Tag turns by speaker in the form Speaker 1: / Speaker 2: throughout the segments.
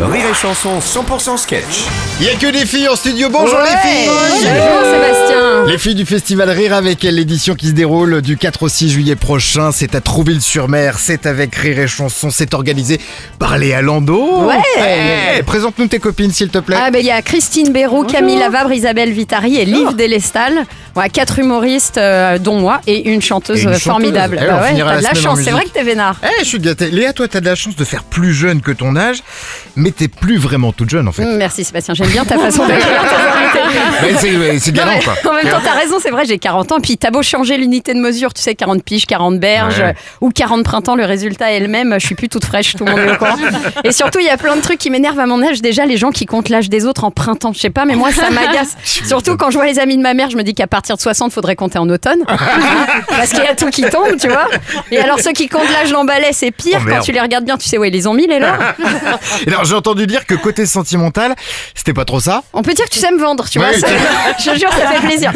Speaker 1: Rire et Chanson 100% sketch.
Speaker 2: Il y a que des filles en studio. Bonjour les filles.
Speaker 3: Bonjour Sébastien.
Speaker 2: Les filles du festival Rire avec l'édition qui se déroule du 4 au 6 juillet prochain. C'est à Trouville-sur-Mer. C'est avec Rire et Chanson. C'est organisé par Léa Lando.
Speaker 3: Ouais.
Speaker 2: Présente-nous tes copines s'il te plaît.
Speaker 3: Ah ben il y a Christine Béroux, Camille Lavabre, Isabelle Vitari et Liv Délestal. Ouais, quatre humoristes euh, dont moi et une chanteuse,
Speaker 2: Et une chanteuse.
Speaker 3: formidable.
Speaker 2: Eh, on
Speaker 3: Bah ouais,
Speaker 2: finira
Speaker 3: t'as
Speaker 2: la
Speaker 3: de la chance, c'est vrai que t'es vénard.
Speaker 2: Eh, je suis gâté. Léa, toi, t'as de la chance de faire plus jeune que ton âge, mais t'es plus vraiment toute jeune en fait.
Speaker 3: Mm, Merci Sébastien, j'aime bien ta façon d'accueillir.
Speaker 2: Mais c'est- ouais, galant
Speaker 3: mais
Speaker 2: quoi.
Speaker 3: En même temps, t'as raison, c'est vrai, j'ai 40 ans. Puis t'as beau changer l'unité de mesure, tu sais, 40 piges, 40 berges
Speaker 2: Ouais.
Speaker 3: ou 40 printemps, le résultat est le même. Je suis plus toute fraîche, tout le monde est au courant. Et surtout, il y a plein de trucs qui m'énervent à mon âge. Déjà, les gens qui comptent l'âge des autres en printemps. Je sais pas, mais moi, ça m'agace. Surtout quand je vois les amis de ma mère, je me dis qu'à partir de 60, faudrait compter en automne. Parce qu'il y a tout qui tombe, tu vois. Et alors, ceux qui comptent l'âge l'emballet, c'est pire.
Speaker 2: Oh,
Speaker 3: quand tu les regardes bien, tu sais où ils les ont mis, les leurs.
Speaker 2: Et Alors j'ai entendu dire que côté sentimental, c'était pas trop ça.
Speaker 3: On peut dire que tu sais me vendre, tu
Speaker 2: Ouais,
Speaker 3: vois. ça- je te jure, ça fait plaisir.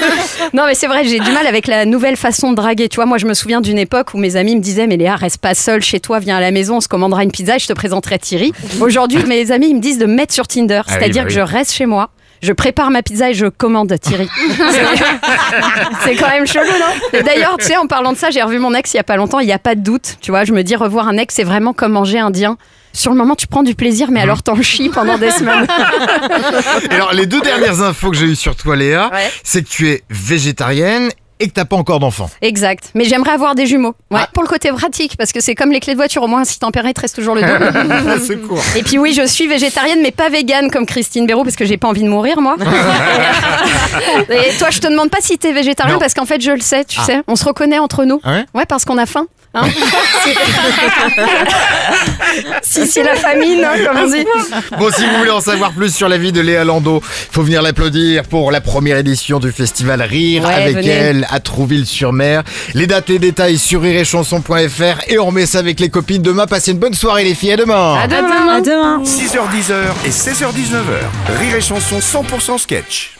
Speaker 3: non, mais c'est vrai, j'ai du mal avec la nouvelle façon de draguer. Tu vois, moi, je me souviens d'une époque où mes amis me disaient Mais Léa, reste pas seule chez toi, viens à la maison, on se commandera une pizza et je te présenterai Thierry. Aujourd'hui, mes amis, ils me disent de me mettre sur Tinder.
Speaker 2: Ah oui,
Speaker 3: C'est-à-dire
Speaker 2: bah
Speaker 3: que je reste chez moi. Je prépare ma pizza et je commande Thierry. C'est quand même chelou, non? D'ailleurs, tu sais, en parlant de ça, j'ai revu mon ex il y a pas longtemps. Il n'y a pas de doute. Tu vois, je me dis revoir un ex, c'est vraiment comme manger indien. Sur le moment, tu prends du plaisir, mais alors t'en chies pendant des semaines.
Speaker 2: Et alors les deux dernières infos que j'ai eues sur toi Léa,
Speaker 3: Ouais.
Speaker 2: c'est que tu es végétarienne et que t'as pas encore d'enfant.
Speaker 3: Exact. Mais j'aimerais avoir des jumeaux. Ouais,
Speaker 2: Ah.
Speaker 3: pour le côté pratique, parce que c'est comme les clés de voiture. Au moins, si tempéré, il te reste toujours le dos.
Speaker 2: c'est court.
Speaker 3: Et puis oui, je suis végétarienne, mais pas végane comme Christine Béraud, parce que j'ai pas envie de mourir, moi. Et toi, je te demande pas si t'es végétarien,
Speaker 2: Non.
Speaker 3: parce qu'en fait, je le sais, tu sais. On se reconnaît entre nous.
Speaker 2: Ah ouais
Speaker 3: Ouais, parce qu'on a faim. hein. Si c'est la famine, hein, comme on dit.
Speaker 2: Bon, si vous voulez en savoir plus sur la vie de Léa Lando, faut venir l'applaudir pour la première édition du festival Rire
Speaker 3: Ouais,
Speaker 2: avec
Speaker 3: venez.
Speaker 2: elle à Trouville-sur-Mer. Les dates et détails sur rireetchanson.fr et on remet ça avec les copines demain. Passez une bonne soirée les filles, à demain.
Speaker 3: À demain.
Speaker 1: 6h10 et 16h19h. Rire et Chanson 100% sketch.